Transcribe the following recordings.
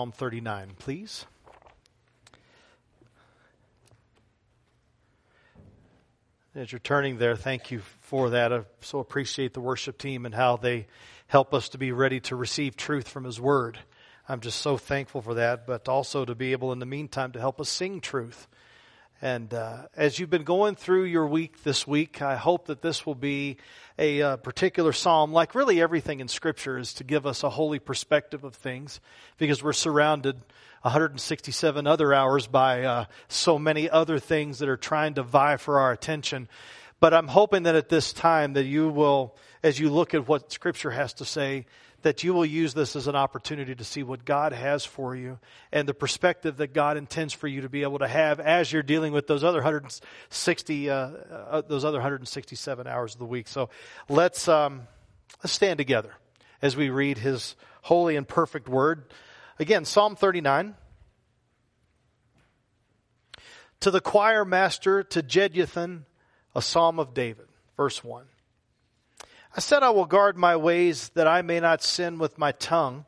Psalm 39, please. As you're turning there, thank you for that. I so appreciate the worship team and how they help us to be ready to receive truth from His Word. I'm just so thankful for that, but also to be able in the meantime to help us sing truth. And uh, as you've been going through your week this week, I hope that this will be a uh, particular psalm, like really everything in Scripture, is to give us a holy perspective of things, because we're surrounded 167 other hours by uh, so many other things that are trying to vie for our attention. But I'm hoping that at this time that you will, as you look at what Scripture has to say, that you will use this as an opportunity to see what God has for you and the perspective that God intends for you to be able to have as you're dealing with those other 160, uh, uh, those other 167 hours of the week. So let's, um, let's stand together as we read His holy and perfect word. Again, Psalm 39. To the choir master, to Jeduthun, a psalm of David. Verse 1. I said, I will guard my ways that I may not sin with my tongue.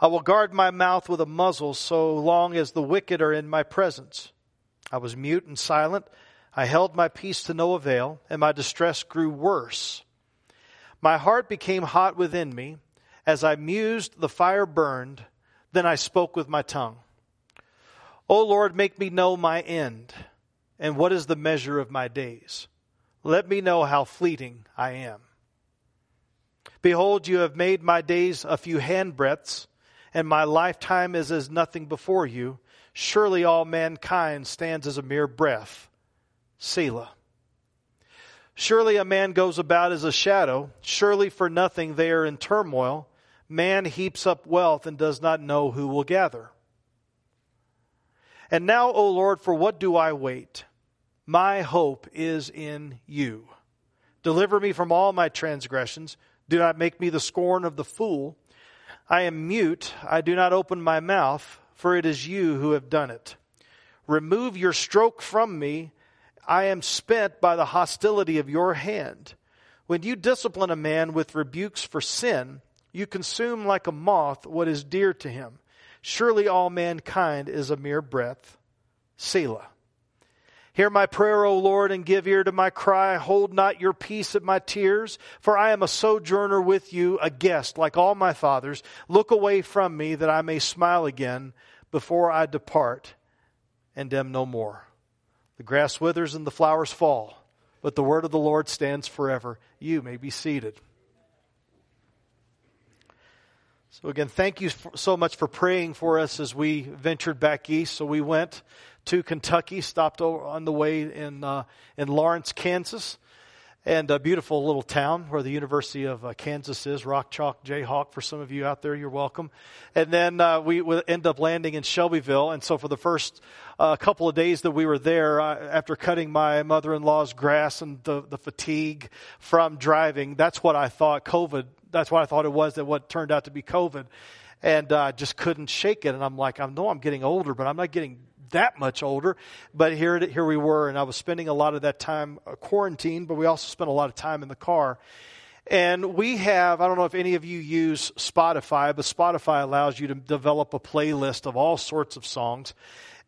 I will guard my mouth with a muzzle so long as the wicked are in my presence. I was mute and silent. I held my peace to no avail, and my distress grew worse. My heart became hot within me. As I mused, the fire burned. Then I spoke with my tongue. O Lord, make me know my end, and what is the measure of my days. Let me know how fleeting I am. Behold, you have made my days a few handbreadths, and my lifetime is as nothing before you. Surely all mankind stands as a mere breath. Selah. Surely a man goes about as a shadow. Surely for nothing they are in turmoil. Man heaps up wealth and does not know who will gather. And now, O Lord, for what do I wait? My hope is in you. Deliver me from all my transgressions. Do not make me the scorn of the fool. I am mute. I do not open my mouth, for it is you who have done it. Remove your stroke from me. I am spent by the hostility of your hand. When you discipline a man with rebukes for sin, you consume like a moth what is dear to him. Surely all mankind is a mere breath. Selah. Hear my prayer, O Lord, and give ear to my cry. Hold not your peace at my tears, for I am a sojourner with you, a guest like all my fathers. Look away from me that I may smile again before I depart and am no more. The grass withers and the flowers fall, but the word of the Lord stands forever. You may be seated. So, again, thank you so much for praying for us as we ventured back east. So, we went to Kentucky, stopped on the way in, uh, in Lawrence, Kansas, and a beautiful little town where the University of uh, Kansas is, Rock Chalk Jayhawk. For some of you out there, you're welcome. And then uh, we end up landing in Shelbyville. And so for the first uh, couple of days that we were there, after cutting my mother-in-law's grass and the, the fatigue from driving, that's what I thought COVID. That's what I thought it was. That what turned out to be COVID, and uh, just couldn't shake it. And I'm like, I know I'm getting older, but I'm not getting that much older, but here, here we were, and I was spending a lot of that time uh, quarantined, but we also spent a lot of time in the car. And we have, I don't know if any of you use Spotify, but Spotify allows you to develop a playlist of all sorts of songs.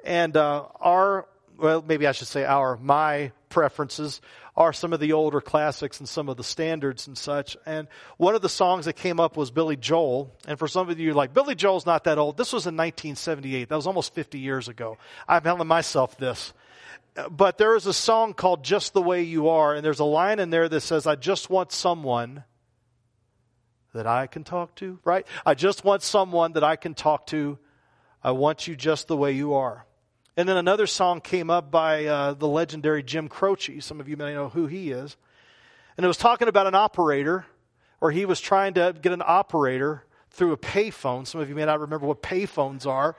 And uh, our, well, maybe I should say our, my preferences are some of the older classics and some of the standards and such. And one of the songs that came up was Billy Joel. And for some of you, like, Billy Joel's not that old. This was in 1978. That was almost 50 years ago. I'm telling myself this. But there is a song called Just the Way You Are. And there's a line in there that says, I just want someone that I can talk to, right? I just want someone that I can talk to. I want you just the way you are. And then another song came up by uh, the legendary Jim Croce. Some of you may know who he is. And it was talking about an operator, or he was trying to get an operator through a payphone. Some of you may not remember what payphones are.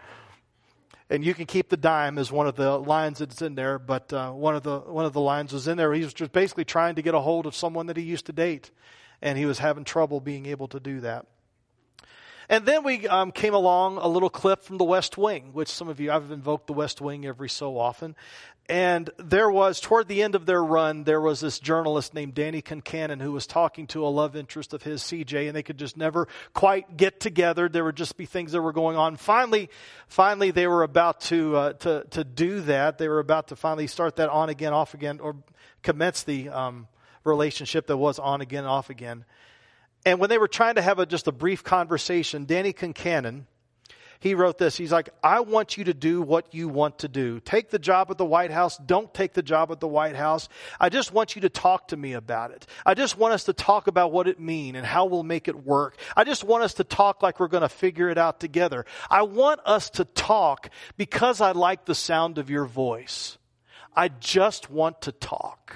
And you can keep the dime as one of the lines that's in there, but uh, one of the one of the lines was in there. He was just basically trying to get a hold of someone that he used to date, and he was having trouble being able to do that. And then we um, came along a little clip from the West Wing, which some of you, I've invoked the West Wing every so often. And there was, toward the end of their run, there was this journalist named Danny Concannon who was talking to a love interest of his, CJ, and they could just never quite get together. There would just be things that were going on. Finally, finally, they were about to, uh, to, to do that. They were about to finally start that on again, off again, or commence the um, relationship that was on again, off again. And when they were trying to have a, just a brief conversation, Danny Concannon, he wrote this. He's like, I want you to do what you want to do. Take the job at the White House. Don't take the job at the White House. I just want you to talk to me about it. I just want us to talk about what it means and how we'll make it work. I just want us to talk like we're going to figure it out together. I want us to talk because I like the sound of your voice. I just want to talk.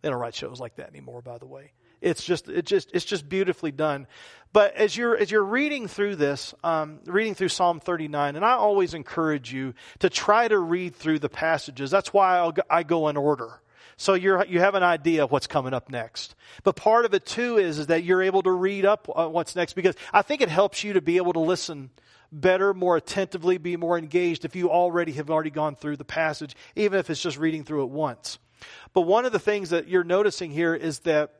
They don't write shows like that anymore, by the way. It's just, it just, it's just beautifully done. But as you're, as you're reading through this, um, reading through Psalm 39, and I always encourage you to try to read through the passages. That's why I'll, I go in order. So you're, you have an idea of what's coming up next. But part of it too is, is that you're able to read up uh, what's next because I think it helps you to be able to listen better, more attentively, be more engaged if you already have already gone through the passage, even if it's just reading through it once. But one of the things that you're noticing here is that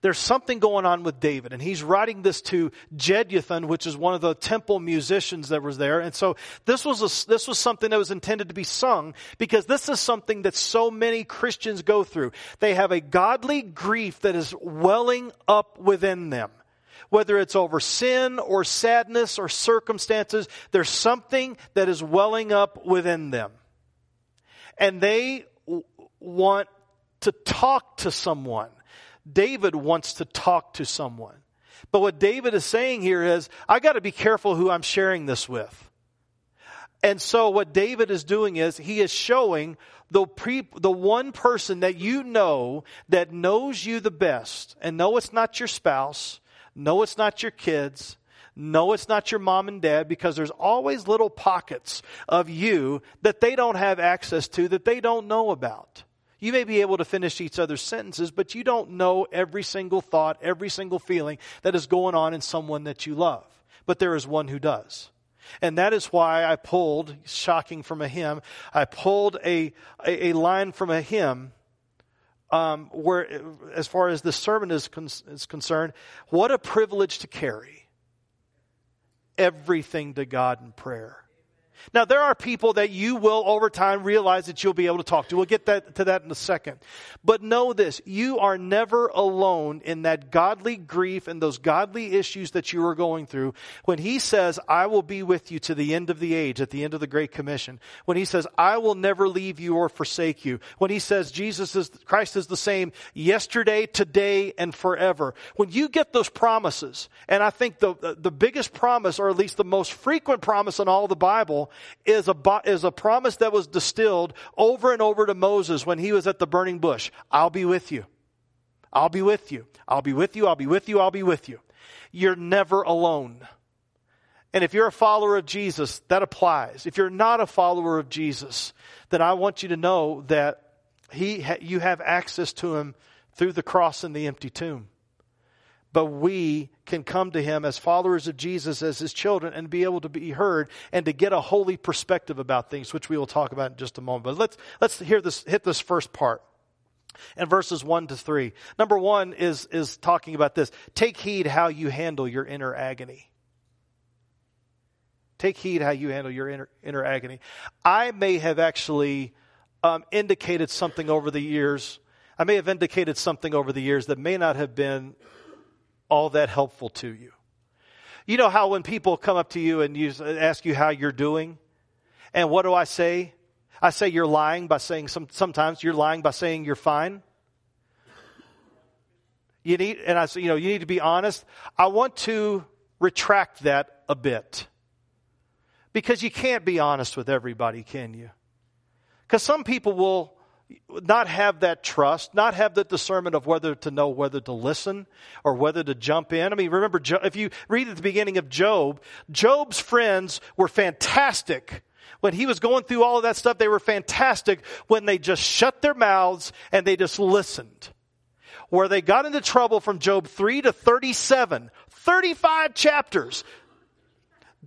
there's something going on with David, and he's writing this to Jeduthun, which is one of the temple musicians that was there. And so this was a, this was something that was intended to be sung because this is something that so many Christians go through. They have a godly grief that is welling up within them. Whether it's over sin or sadness or circumstances, there's something that is welling up within them. And they want to talk to someone. David wants to talk to someone. But what David is saying here is, I got to be careful who I'm sharing this with. And so what David is doing is he is showing the pre, the one person that you know that knows you the best. And no, it's not your spouse. No, it's not your kids. No, it's not your mom and dad because there's always little pockets of you that they don't have access to that they don't know about. You may be able to finish each other's sentences, but you don't know every single thought, every single feeling that is going on in someone that you love. But there is one who does. And that is why I pulled, shocking from a hymn, I pulled a, a, a line from a hymn um, where, as far as the sermon is, con- is concerned, what a privilege to carry everything to God in prayer. Now, there are people that you will over time realize that you'll be able to talk to. We'll get that, to that in a second. But know this, you are never alone in that godly grief and those godly issues that you are going through. When he says, I will be with you to the end of the age, at the end of the Great Commission. When he says, I will never leave you or forsake you. When he says, Jesus is, Christ is the same yesterday, today, and forever. When you get those promises, and I think the, the biggest promise, or at least the most frequent promise in all the Bible, is a, is a promise that was distilled over and over to Moses when he was at the burning bush. I'll be with you. I'll be with you. I'll be with you. I'll be with you. I'll be with you. You're never alone. And if you're a follower of Jesus, that applies. If you're not a follower of Jesus, then I want you to know that he, you have access to him through the cross and the empty tomb but we can come to him as followers of Jesus, as his children, and be able to be heard and to get a holy perspective about things, which we will talk about in just a moment. But let's, let's hear this, hit this first part. And verses one to three. Number one is, is talking about this. Take heed how you handle your inner agony. Take heed how you handle your inner, inner agony. I may have actually um, indicated something over the years. I may have indicated something over the years that may not have been all that helpful to you. You know how when people come up to you and you ask you how you're doing, and what do I say? I say you're lying by saying some, sometimes you're lying by saying you're fine. You need, and I say, you know, you need to be honest. I want to retract that a bit. Because you can't be honest with everybody, can you? Because some people will not have that trust, not have the discernment of whether to know whether to listen or whether to jump in. I mean, remember, if you read at the beginning of Job, Job's friends were fantastic. When he was going through all of that stuff, they were fantastic when they just shut their mouths and they just listened. Where they got into trouble from Job 3 to 37, 35 chapters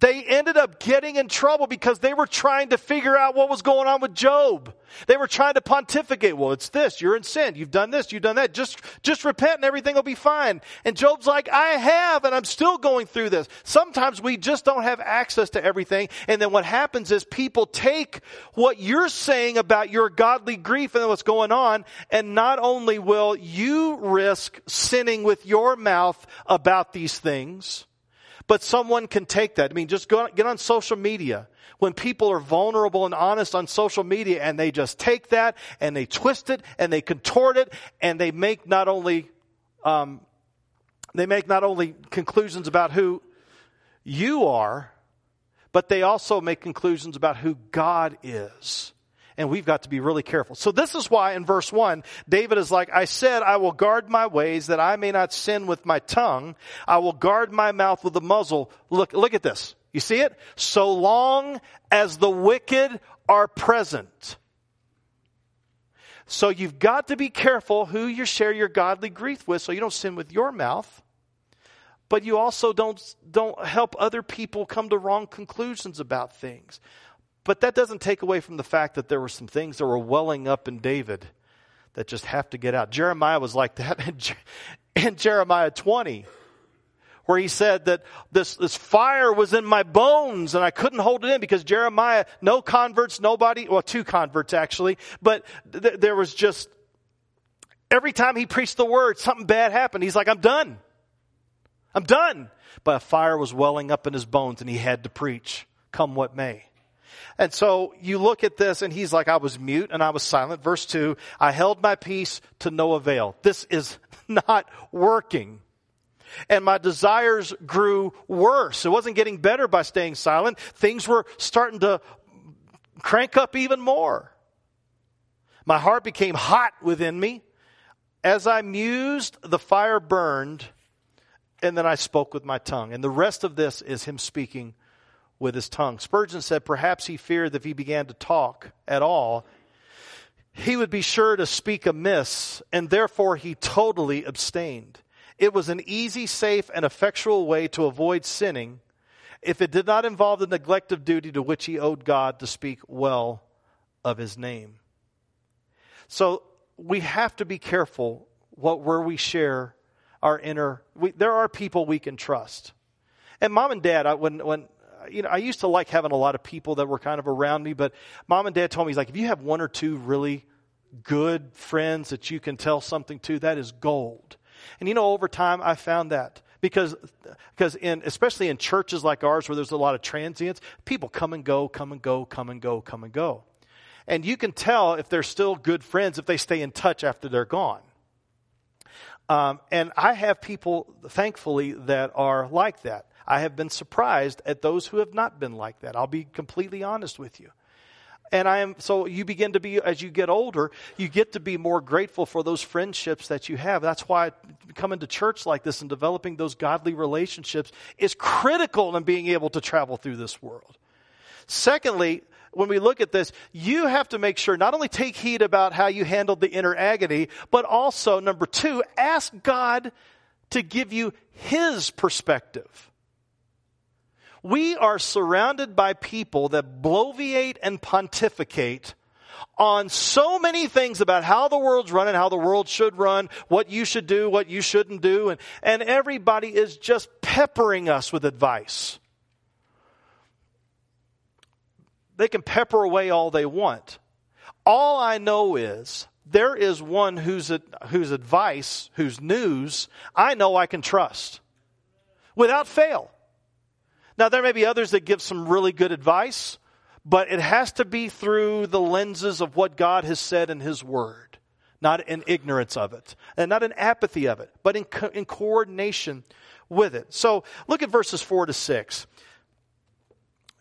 they ended up getting in trouble because they were trying to figure out what was going on with Job. They were trying to pontificate. Well, it's this. You're in sin. You've done this. You've done that. Just, just repent and everything will be fine. And Job's like, I have, and I'm still going through this. Sometimes we just don't have access to everything. And then what happens is people take what you're saying about your godly grief and what's going on, and not only will you risk sinning with your mouth about these things, but someone can take that. I mean, just go, get on social media. When people are vulnerable and honest on social media and they just take that and they twist it and they contort it and they make not only, um, they make not only conclusions about who you are, but they also make conclusions about who God is and we've got to be really careful. So this is why in verse 1, David is like, I said, I will guard my ways that I may not sin with my tongue. I will guard my mouth with the muzzle. Look, look at this. You see it? So long as the wicked are present. So you've got to be careful who you share your godly grief with so you don't sin with your mouth. But you also don't, don't help other people come to wrong conclusions about things. But that doesn't take away from the fact that there were some things that were welling up in David that just have to get out. Jeremiah was like that in Jeremiah 20, where he said that this, this fire was in my bones and I couldn't hold it in because Jeremiah, no converts, nobody, well, two converts actually, but th- there was just, every time he preached the word, something bad happened. He's like, I'm done. I'm done. But a fire was welling up in his bones and he had to preach, come what may. And so you look at this and he's like, I was mute and I was silent. Verse two, I held my peace to no avail. This is not working. And my desires grew worse. It wasn't getting better by staying silent. Things were starting to crank up even more. My heart became hot within me. As I mused, the fire burned, and then I spoke with my tongue. And the rest of this is him speaking with his tongue. Spurgeon said perhaps he feared that if he began to talk at all, he would be sure to speak amiss, and therefore he totally abstained. It was an easy, safe, and effectual way to avoid sinning if it did not involve the neglect of duty to which he owed God to speak well of his name. So we have to be careful what where we share our inner. We, there are people we can trust. And mom and dad, I, when when you know, I used to like having a lot of people that were kind of around me, but mom and dad told me, he's like, if you have one or two really good friends that you can tell something to, that is gold. And you know, over time, I found that because because in especially in churches like ours where there's a lot of transients, people come and go, come and go, come and go, come and go. And you can tell if they're still good friends if they stay in touch after they're gone. Um, and I have people, thankfully, that are like that. I have been surprised at those who have not been like that. I'll be completely honest with you. And I am, so you begin to be, as you get older, you get to be more grateful for those friendships that you have. That's why coming to church like this and developing those godly relationships is critical in being able to travel through this world. Secondly, when we look at this, you have to make sure not only take heed about how you handled the inner agony, but also, number two, ask God to give you His perspective. We are surrounded by people that bloviate and pontificate on so many things about how the world's running, how the world should run, what you should do, what you shouldn't do, and, and everybody is just peppering us with advice. They can pepper away all they want. All I know is there is one whose, whose advice, whose news, I know I can trust without fail. Now, there may be others that give some really good advice, but it has to be through the lenses of what God has said in His Word, not in ignorance of it, and not in apathy of it, but in, co- in coordination with it. So, look at verses 4 to 6.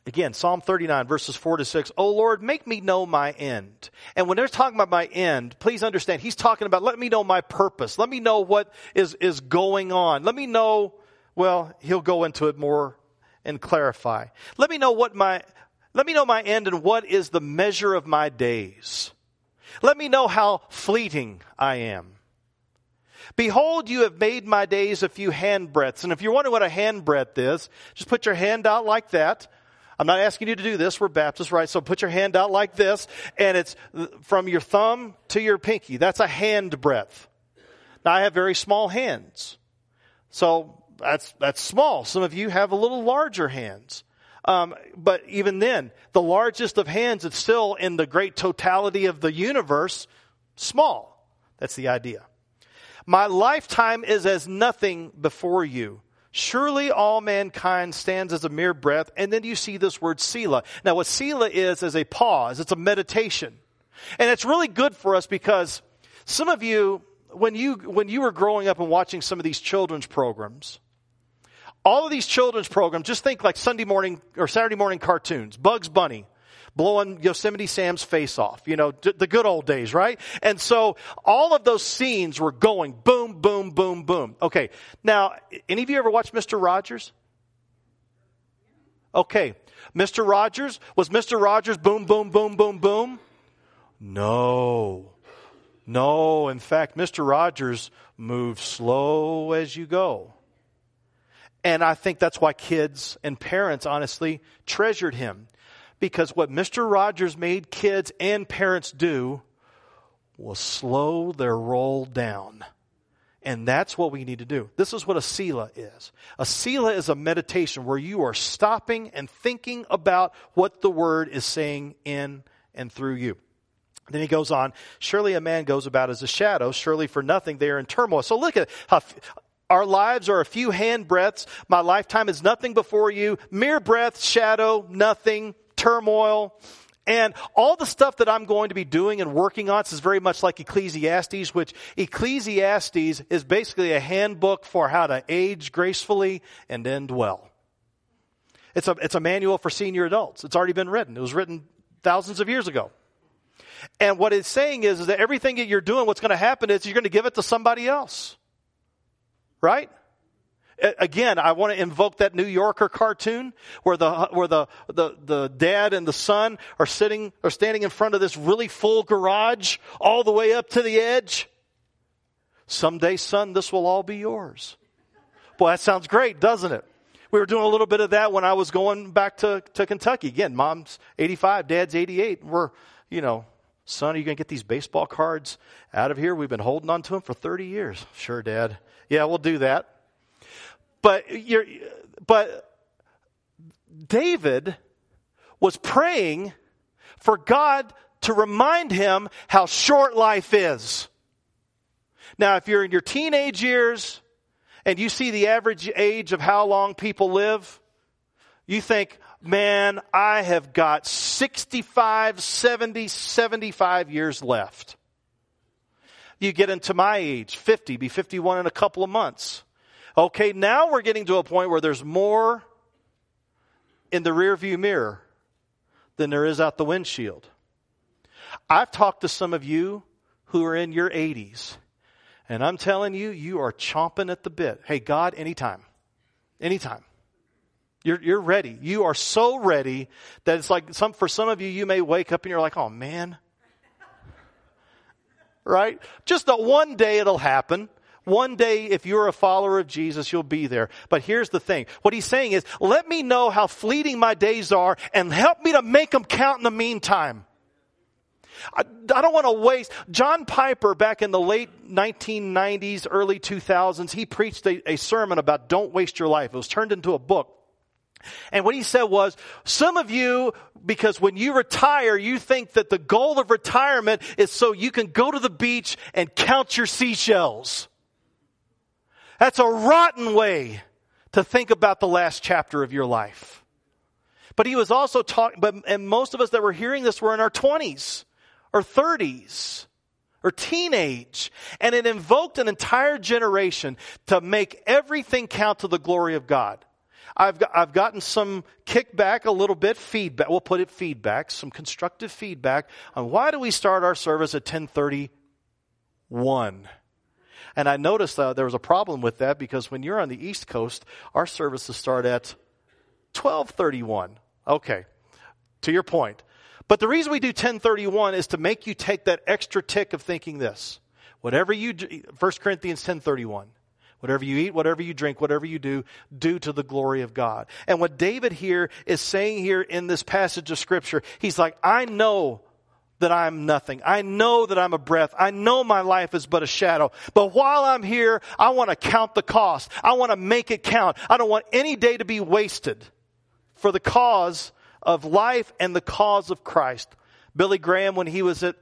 Again, Psalm 39, verses 4 to 6. Oh Lord, make me know my end. And when they're talking about my end, please understand, he's talking about let me know my purpose. Let me know what is, is going on. Let me know, well, he'll go into it more and clarify. Let me know what my, let me know my end and what is the measure of my days. Let me know how fleeting I am. Behold, you have made my days a few handbreadths. And if you're wondering what a handbreadth is, just put your hand out like that. I'm not asking you to do this. We're Baptists, right? So put your hand out like this, and it's from your thumb to your pinky. That's a hand breadth. Now, I have very small hands. So that's, that's small. Some of you have a little larger hands. Um, but even then, the largest of hands is still in the great totality of the universe, small. That's the idea. My lifetime is as nothing before you. Surely all mankind stands as a mere breath. And then you see this word Selah. Now, what Selah is, is a pause. It's a meditation. And it's really good for us because some of you, when you, when you were growing up and watching some of these children's programs, all of these children's programs, just think like Sunday morning or Saturday morning cartoons, Bugs Bunny, blowing Yosemite Sam's face off, you know, the good old days, right? And so all of those scenes were going boom, boom, boom, boom. Okay. Now, any of you ever watched Mr. Rogers? Okay. Mr. Rogers, was Mr. Rogers boom, boom, boom, boom, boom? No. No. In fact, Mr. Rogers moves slow as you go. And I think that's why kids and parents honestly treasured him. Because what Mr. Rogers made kids and parents do was slow their roll down. And that's what we need to do. This is what a Selah is. A Selah is a meditation where you are stopping and thinking about what the word is saying in and through you. Then he goes on, surely a man goes about as a shadow, surely for nothing they are in turmoil. So look at how our lives are a few hand breaths. My lifetime is nothing before you. Mere breath, shadow, nothing, turmoil. And all the stuff that I'm going to be doing and working on is very much like Ecclesiastes, which Ecclesiastes is basically a handbook for how to age gracefully and end well. It's a, it's a manual for senior adults. It's already been written. It was written thousands of years ago. And what it's saying is, is that everything that you're doing, what's going to happen is you're going to give it to somebody else. Right? Again, I want to invoke that New Yorker cartoon where the where the, the the dad and the son are sitting or standing in front of this really full garage all the way up to the edge. Someday, son, this will all be yours. Boy, that sounds great, doesn't it? We were doing a little bit of that when I was going back to, to Kentucky. Again, mom's 85, dad's 88. We're, you know, son, are you going to get these baseball cards out of here? We've been holding on to them for 30 years. Sure, dad. Yeah, we'll do that. But you're, but David was praying for God to remind him how short life is. Now, if you're in your teenage years and you see the average age of how long people live, you think, man, I have got 65, 70, 75 years left. You get into my age, 50, be 51 in a couple of months. Okay, now we're getting to a point where there's more in the rearview mirror than there is out the windshield. I've talked to some of you who are in your 80s, and I'm telling you, you are chomping at the bit. Hey, God, anytime. Anytime. You're, you're ready. You are so ready that it's like some, for some of you, you may wake up and you're like, oh man, right? Just that one day it'll happen. One day, if you're a follower of Jesus, you'll be there. But here's the thing. What he's saying is, let me know how fleeting my days are and help me to make them count in the meantime. I, I don't want to waste. John Piper, back in the late 1990s, early 2000s, he preached a, a sermon about don't waste your life. It was turned into a book. And what he said was, some of you, because when you retire, you think that the goal of retirement is so you can go to the beach and count your seashells. That's a rotten way to think about the last chapter of your life. But he was also talking, but, and most of us that were hearing this were in our 20s or 30s or teenage. And it invoked an entire generation to make everything count to the glory of God. I've, got, I've gotten some kickback, a little bit feedback. We'll put it feedback, some constructive feedback on why do we start our service at 1031? And I noticed uh, there was a problem with that because when you're on the East Coast, our services start at 1231. Okay. To your point. But the reason we do 1031 is to make you take that extra tick of thinking this. Whatever you, do, 1 Corinthians 10.31. Whatever you eat, whatever you drink, whatever you do, do to the glory of God. And what David here is saying here in this passage of scripture, he's like, I know that I'm nothing. I know that I'm a breath. I know my life is but a shadow. But while I'm here, I want to count the cost. I want to make it count. I don't want any day to be wasted for the cause of life and the cause of Christ. Billy Graham, when he was at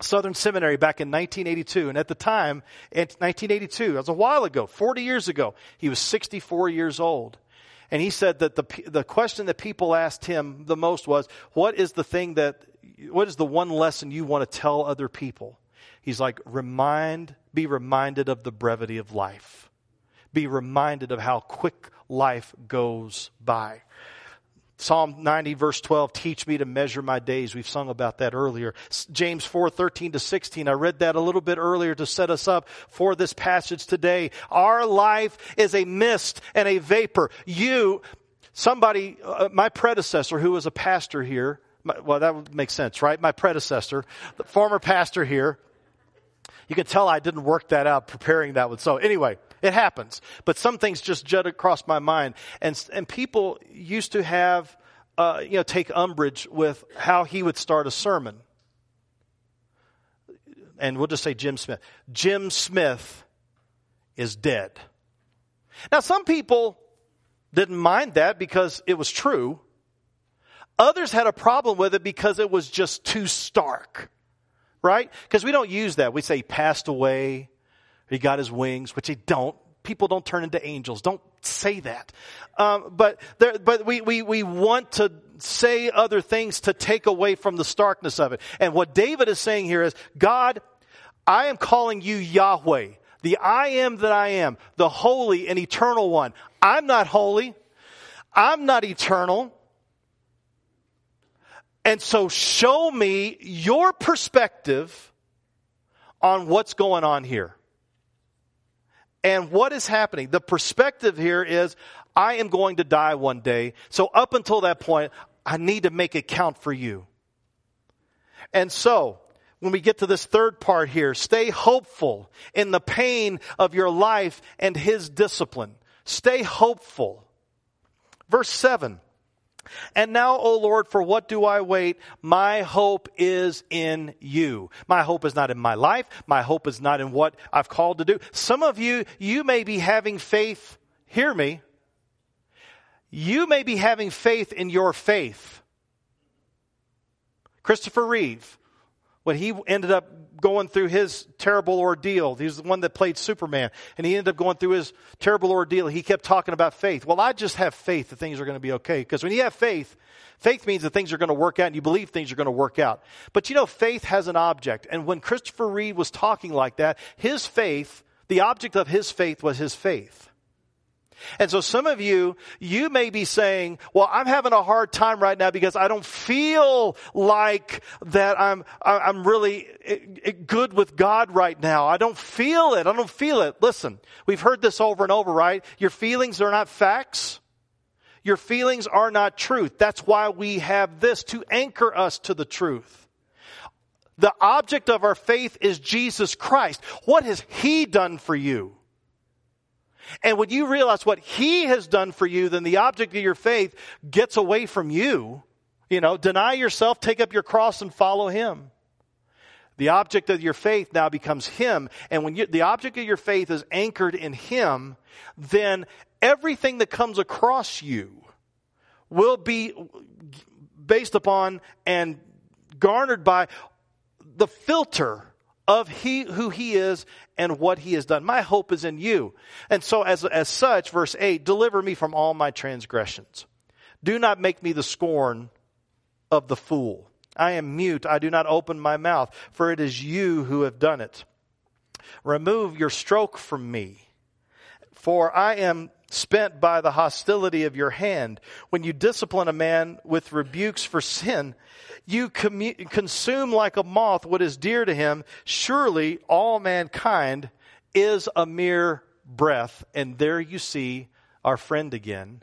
Southern Seminary back in 1982. And at the time, in 1982, that was a while ago, 40 years ago, he was 64 years old. And he said that the, the question that people asked him the most was, what is the thing that, what is the one lesson you want to tell other people? He's like, remind, be reminded of the brevity of life. Be reminded of how quick life goes by. Psalm 90 verse 12, teach me to measure my days. We've sung about that earlier. James 4, 13 to 16. I read that a little bit earlier to set us up for this passage today. Our life is a mist and a vapor. You, somebody, uh, my predecessor who was a pastor here, my, well, that would make sense, right? My predecessor, the former pastor here. You can tell I didn't work that out preparing that one. So anyway, it happens. But some things just jut across my mind. And, and people used to have, uh, you know, take umbrage with how he would start a sermon. And we'll just say Jim Smith. Jim Smith is dead. Now, some people didn't mind that because it was true. Others had a problem with it because it was just too stark. Right? Because we don't use that. We say passed away he got his wings, which he don't. People don't turn into angels. Don't say that. Um, but there, but we, we, we want to say other things to take away from the starkness of it. And what David is saying here is, God, I am calling you Yahweh, the I am that I am, the holy and eternal one. I'm not holy. I'm not eternal. And so show me your perspective on what's going on here. And what is happening? The perspective here is, I am going to die one day. So up until that point, I need to make it count for you. And so, when we get to this third part here, stay hopeful in the pain of your life and His discipline. Stay hopeful. Verse 7. And now, O Lord, for what do I wait? My hope is in you. My hope is not in my life. My hope is not in what I've called to do. Some of you, you may be having faith. Hear me. You may be having faith in your faith. Christopher Reeve, when he ended up going through his terrible ordeal. He was the one that played Superman, and he ended up going through his terrible ordeal. He kept talking about faith. Well, I just have faith that things are going to be okay. Because when you have faith, faith means that things are going to work out, and you believe things are going to work out. But you know, faith has an object. And when Christopher Reeve was talking like that, his faith, the object of his faith was his faith. And so some of you, you may be saying, well, I'm having a hard time right now because I don't feel like that I'm, I'm really eh, eh, good with God right now. I don't feel it. I don't feel it. Listen, we've heard this over and over, right? Your feelings are not facts. Your feelings are not truth. That's why we have this to anchor us to the truth. The object of our faith is Jesus Christ. What has He done for you? And when you realize what He has done for you, then the object of your faith gets away from you. You know, deny yourself, take up your cross, and follow Him. The object of your faith now becomes Him. And when you, the object of your faith is anchored in Him, then everything that comes across you will be based upon and garnered by the filter of he, who he is and what he has done. My hope is in you. And so as, as such, verse 8, deliver me from all my transgressions. Do not make me the scorn of the fool. I am mute. I do not open my mouth, for it is you who have done it. Remove your stroke from me, for I am spent by the hostility of your hand. When you discipline a man with rebukes for sin, you commu- consume like a moth what is dear to him. Surely all mankind is a mere breath. And there you see our friend again,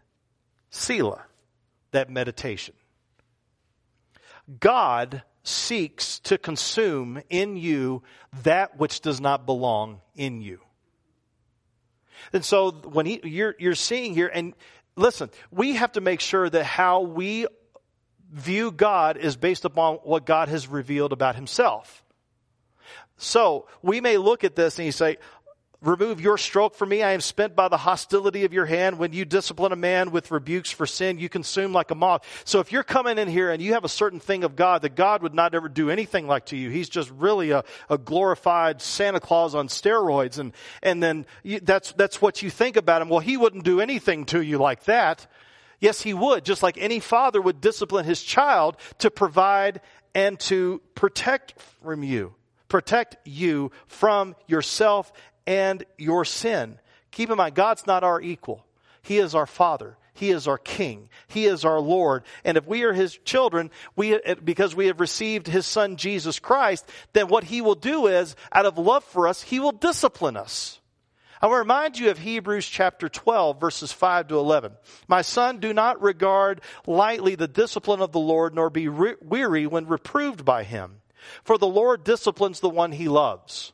Selah, that meditation. God seeks to consume in you that which does not belong in you. And so when he, you're, you're seeing here, and listen, we have to make sure that how we view God is based upon what God has revealed about himself. So we may look at this and you say, Remove your stroke from me. I am spent by the hostility of your hand. When you discipline a man with rebukes for sin, you consume like a moth. So if you're coming in here and you have a certain thing of God that God would not ever do anything like to you, He's just really a, a glorified Santa Claus on steroids. And, and then you, that's, that's what you think about Him. Well, He wouldn't do anything to you like that. Yes, He would, just like any father would discipline his child to provide and to protect from you protect you from yourself and your sin. Keep in mind, God's not our equal. He is our Father. He is our King. He is our Lord. And if we are His children, we, because we have received His Son Jesus Christ, then what He will do is, out of love for us, He will discipline us. I will remind you of Hebrews chapter 12 verses 5 to 11. My son, do not regard lightly the discipline of the Lord, nor be re- weary when reproved by Him. For the Lord disciplines the one He loves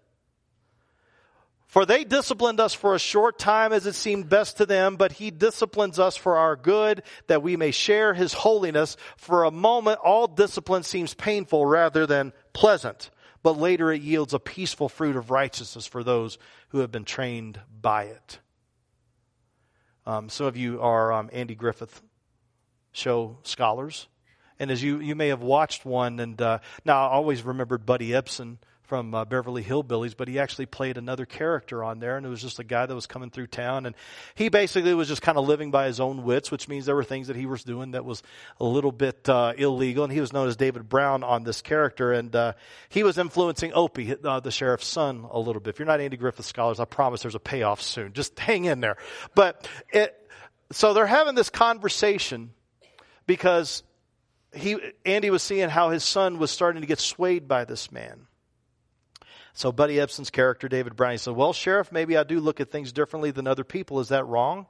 For they disciplined us for a short time as it seemed best to them, but he disciplines us for our good, that we may share his holiness. For a moment, all discipline seems painful rather than pleasant, but later it yields a peaceful fruit of righteousness for those who have been trained by it. Um, some of you are um, Andy Griffith show scholars. And as you, you may have watched one, and uh, now I always remembered Buddy Ebsen from uh, Beverly Hillbillies, but he actually played another character on there, and it was just a guy that was coming through town, and he basically was just kind of living by his own wits, which means there were things that he was doing that was a little bit uh, illegal, and he was known as David Brown on this character, and uh, he was influencing Opie, uh, the sheriff's son, a little bit. If you're not Andy Griffith scholars, I promise there's a payoff soon. Just hang in there. But it, so they're having this conversation because he Andy was seeing how his son was starting to get swayed by this man. So Buddy Ebsen's character, David Brown, he said, Well, Sheriff, maybe I do look at things differently than other people. Is that wrong?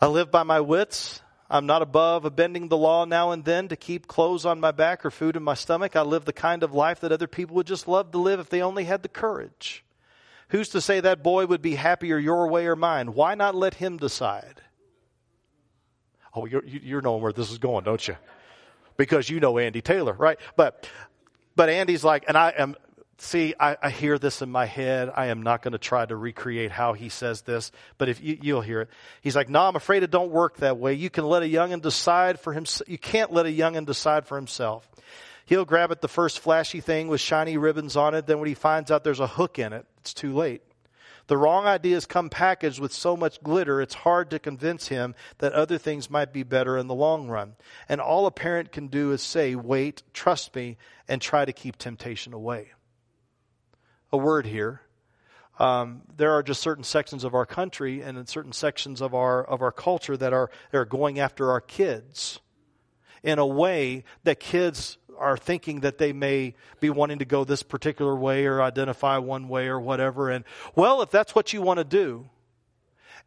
I live by my wits. I'm not above bending the law now and then to keep clothes on my back or food in my stomach. I live the kind of life that other people would just love to live if they only had the courage. Who's to say that boy would be happier your way or mine? Why not let him decide? Oh, you're, you're knowing where this is going, don't you? Because you know Andy Taylor, right? But, but Andy's like, and I am, see, I, I, hear this in my head. I am not going to try to recreate how he says this, but if you, you'll hear it. He's like, no, I'm afraid it don't work that way. You can let a youngin decide for himself. You can't let a youngin decide for himself. He'll grab at the first flashy thing with shiny ribbons on it. Then when he finds out there's a hook in it, it's too late. The wrong ideas come packaged with so much glitter, it's hard to convince him that other things might be better in the long run. And all a parent can do is say, wait, trust me, and try to keep temptation away a word here. Um, there are just certain sections of our country and in certain sections of our of our culture that are that are going after our kids in a way that kids are thinking that they may be wanting to go this particular way or identify one way or whatever. And well, if that's what you want to do,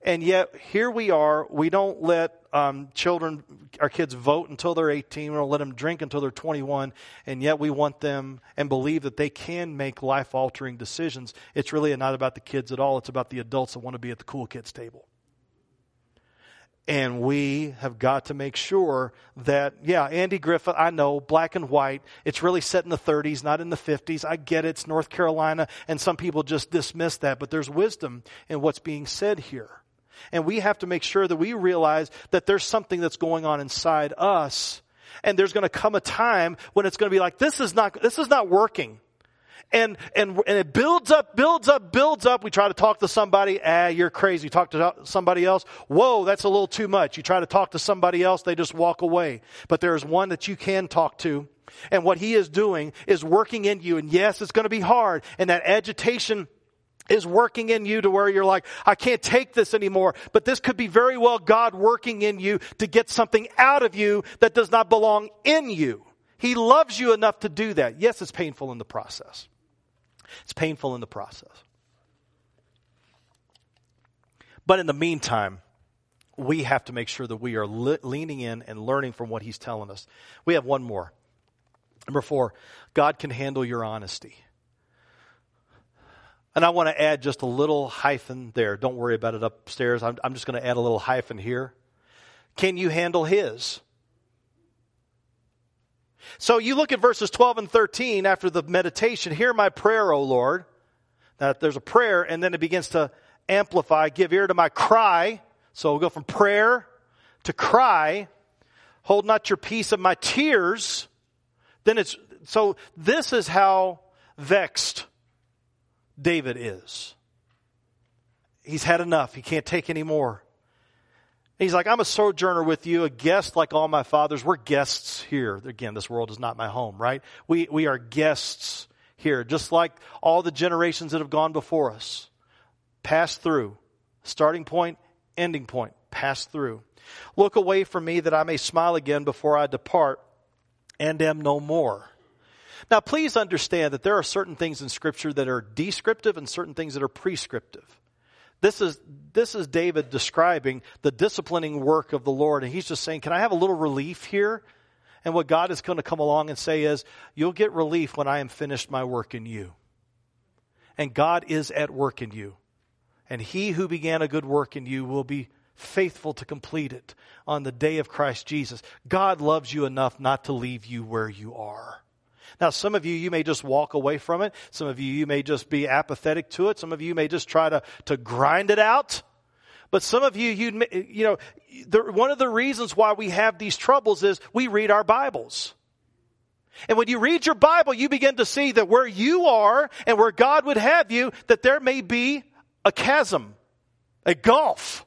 and yet, here we are. We don't let um, children, our kids, vote until they're 18. We don't let them drink until they're 21. And yet, we want them and believe that they can make life altering decisions. It's really not about the kids at all. It's about the adults that want to be at the cool kids' table. And we have got to make sure that, yeah, Andy Griffith, I know, black and white. It's really set in the 30s, not in the 50s. I get it. It's North Carolina. And some people just dismiss that. But there's wisdom in what's being said here. And we have to make sure that we realize that there's something that's going on inside us. And there's going to come a time when it's going to be like, this is not, this is not working. And, and, and it builds up, builds up, builds up. We try to talk to somebody, ah, you're crazy. You talk to somebody else, whoa, that's a little too much. You try to talk to somebody else, they just walk away. But there is one that you can talk to. And what he is doing is working in you. And yes, it's going to be hard. And that agitation is working in you to where you're like, I can't take this anymore. But this could be very well God working in you to get something out of you that does not belong in you. He loves you enough to do that. Yes, it's painful in the process. It's painful in the process. But in the meantime, we have to make sure that we are le- leaning in and learning from what he's telling us. We have one more. Number four, God can handle your honesty. And I want to add just a little hyphen there. Don't worry about it upstairs. I'm, I'm just going to add a little hyphen here. Can you handle his? So you look at verses 12 and 13 after the meditation. Hear my prayer, O Lord. Now there's a prayer, and then it begins to amplify. Give ear to my cry. So we'll go from prayer to cry. Hold not your peace of my tears. Then it's, so this is how vexed David is. He's had enough. He can't take any more. He's like, I'm a sojourner with you, a guest like all my fathers. We're guests here. Again, this world is not my home, right? We, we are guests here, just like all the generations that have gone before us. Pass through. Starting point, ending point. Pass through. Look away from me that I may smile again before I depart and am no more. Now, please understand that there are certain things in Scripture that are descriptive and certain things that are prescriptive. This is, this is David describing the disciplining work of the Lord. And he's just saying, Can I have a little relief here? And what God is going to come along and say is, You'll get relief when I am finished my work in you. And God is at work in you. And he who began a good work in you will be faithful to complete it on the day of Christ Jesus. God loves you enough not to leave you where you are. Now, some of you, you may just walk away from it. Some of you, you may just be apathetic to it. Some of you may just try to, to grind it out. But some of you, you, you know, the, one of the reasons why we have these troubles is we read our Bibles. And when you read your Bible, you begin to see that where you are and where God would have you, that there may be a chasm, a gulf.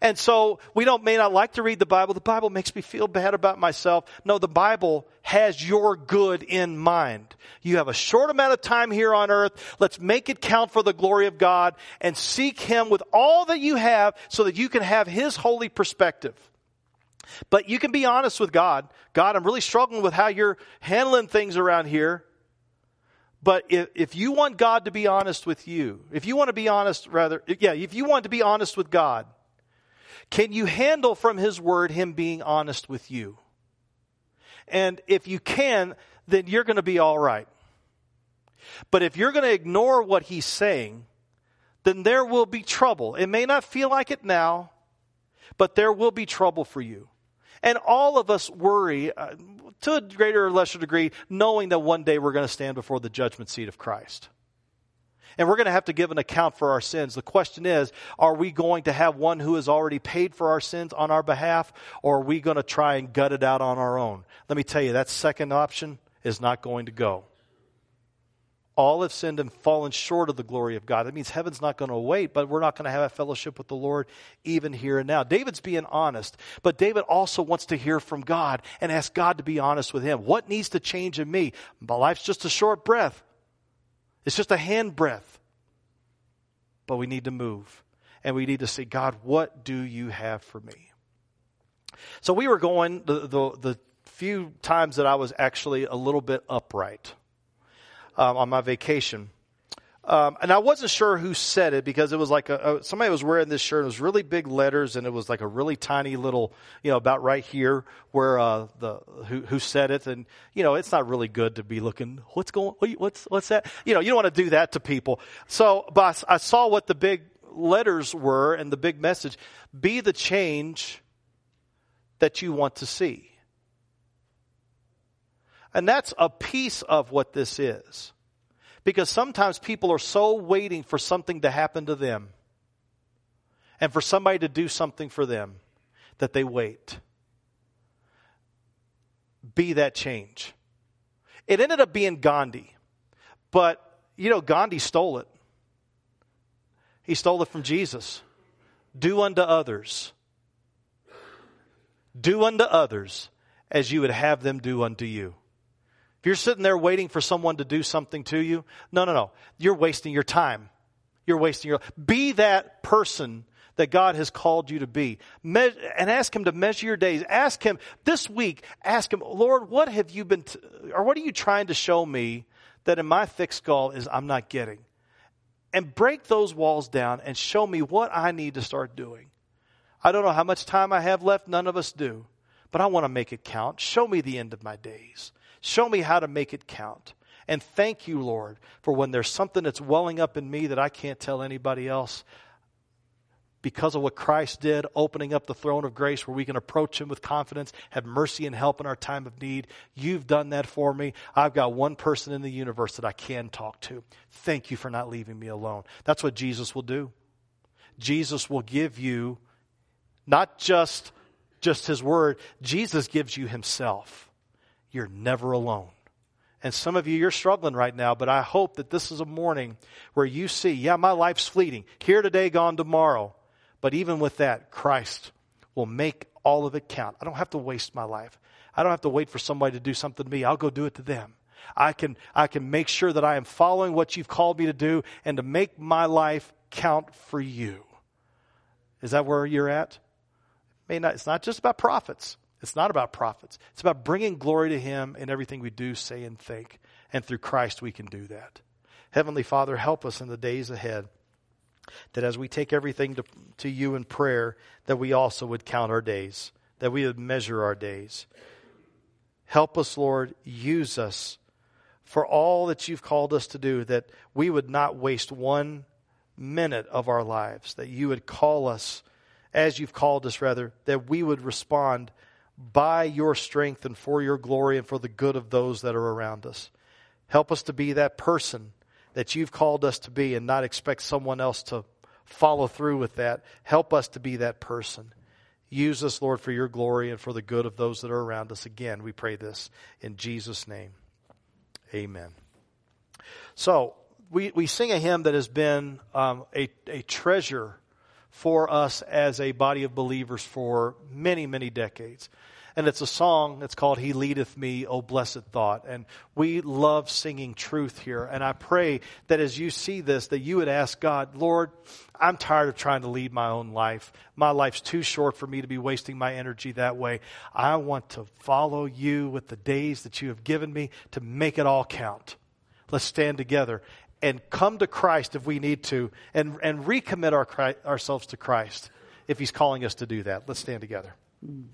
And so we don't, may not like to read the Bible. The Bible makes me feel bad about myself. No, the Bible has your good in mind. You have a short amount of time here on earth. Let's make it count for the glory of God and seek Him with all that you have so that you can have His holy perspective. But you can be honest with God. God, I'm really struggling with how you're handling things around here. But if, if you want God to be honest with you, if you want to be honest, rather, yeah, if you want to be honest with God, can you handle from His Word Him being honest with you? And if you can, then you're going to be all right. But if you're going to ignore what He's saying, then there will be trouble. It may not feel like it now, but there will be trouble for you. And all of us worry uh, to a greater or lesser degree, knowing that one day we're going to stand before the judgment seat of Christ and we're going to have to give an account for our sins. The question is, are we going to have one who has already paid for our sins on our behalf, or are we going to try and gut it out on our own? Let me tell you, that second option is not going to go. All have sinned and fallen short of the glory of God. That means heaven's not going to wait, but we're not going to have a fellowship with the Lord even here and now. David's being honest, but David also wants to hear from God and ask God to be honest with him. What needs to change in me? My life's just a short breath. It's just a hand breath. But we need to move. And we need to say, God, what do you have for me? So we were going the, the, the few times that I was actually a little bit upright um, on my vacation. Um, and I wasn't sure who said it because it was like a, a, somebody was wearing this shirt. It was really big letters, and it was like a really tiny little, you know, about right here where uh, the who, who said it. And you know, it's not really good to be looking. What's going? What's what's that? You know, you don't want to do that to people. So, but I saw what the big letters were and the big message: be the change that you want to see. And that's a piece of what this is. Because sometimes people are so waiting for something to happen to them and for somebody to do something for them that they wait. Be that change. It ended up being Gandhi. But, you know, Gandhi stole it. He stole it from Jesus. Do unto others. Do unto others as you would have them do unto you. If you're sitting there waiting for someone to do something to you, no, no, no. You're wasting your time. You're wasting your Be that person that God has called you to be. Me- and ask Him to measure your days. Ask Him this week, ask Him, Lord, what have you been, t- or what are you trying to show me that in my thick skull is I'm not getting? And break those walls down and show me what I need to start doing. I don't know how much time I have left. None of us do. But I want to make it count. Show me the end of my days. Show me how to make it count. And thank you, Lord, for when there's something that's welling up in me that I can't tell anybody else, because of what Christ did, opening up the throne of grace where we can approach Him with confidence, have mercy and help in our time of need. You've done that for me. I've got one person in the universe that I can talk to. Thank you for not leaving me alone. That's what Jesus will do. Jesus will give you not just, just His Word, Jesus gives you Himself. You're never alone. And some of you, you're struggling right now, but I hope that this is a morning where you see, yeah, my life's fleeting. Here today, gone tomorrow. But even with that, Christ will make all of it count. I don't have to waste my life. I don't have to wait for somebody to do something to me. I'll go do it to them. I can, I can make sure that I am following what you've called me to do and to make my life count for you. Is that where you're at? May not, it's not just about profits. It's not about profits. It's about bringing glory to Him in everything we do, say, and think. And through Christ, we can do that. Heavenly Father, help us in the days ahead that as we take everything to, to you in prayer, that we also would count our days, that we would measure our days. Help us, Lord, use us for all that you've called us to do, that we would not waste one minute of our lives, that you would call us as you've called us, rather, that we would respond by your strength and for your glory and for the good of those that are around us. Help us to be that person that you've called us to be and not expect someone else to follow through with that. Help us to be that person. Use us, Lord, for your glory and for the good of those that are around us. Again, we pray this in Jesus' name. Amen. So, we, we sing a hymn that has been um, a, a treasure for us as a body of believers for many, many decades and it's a song that's called He Leadeth Me, O Blessed Thought. And we love singing truth here. And I pray that as you see this, that you would ask God, Lord, I'm tired of trying to lead my own life. My life's too short for me to be wasting my energy that way. I want to follow you with the days that you have given me to make it all count. Let's stand together and come to Christ if we need to and, and recommit our, ourselves to Christ if He's calling us to do that. Let's stand together. Mm.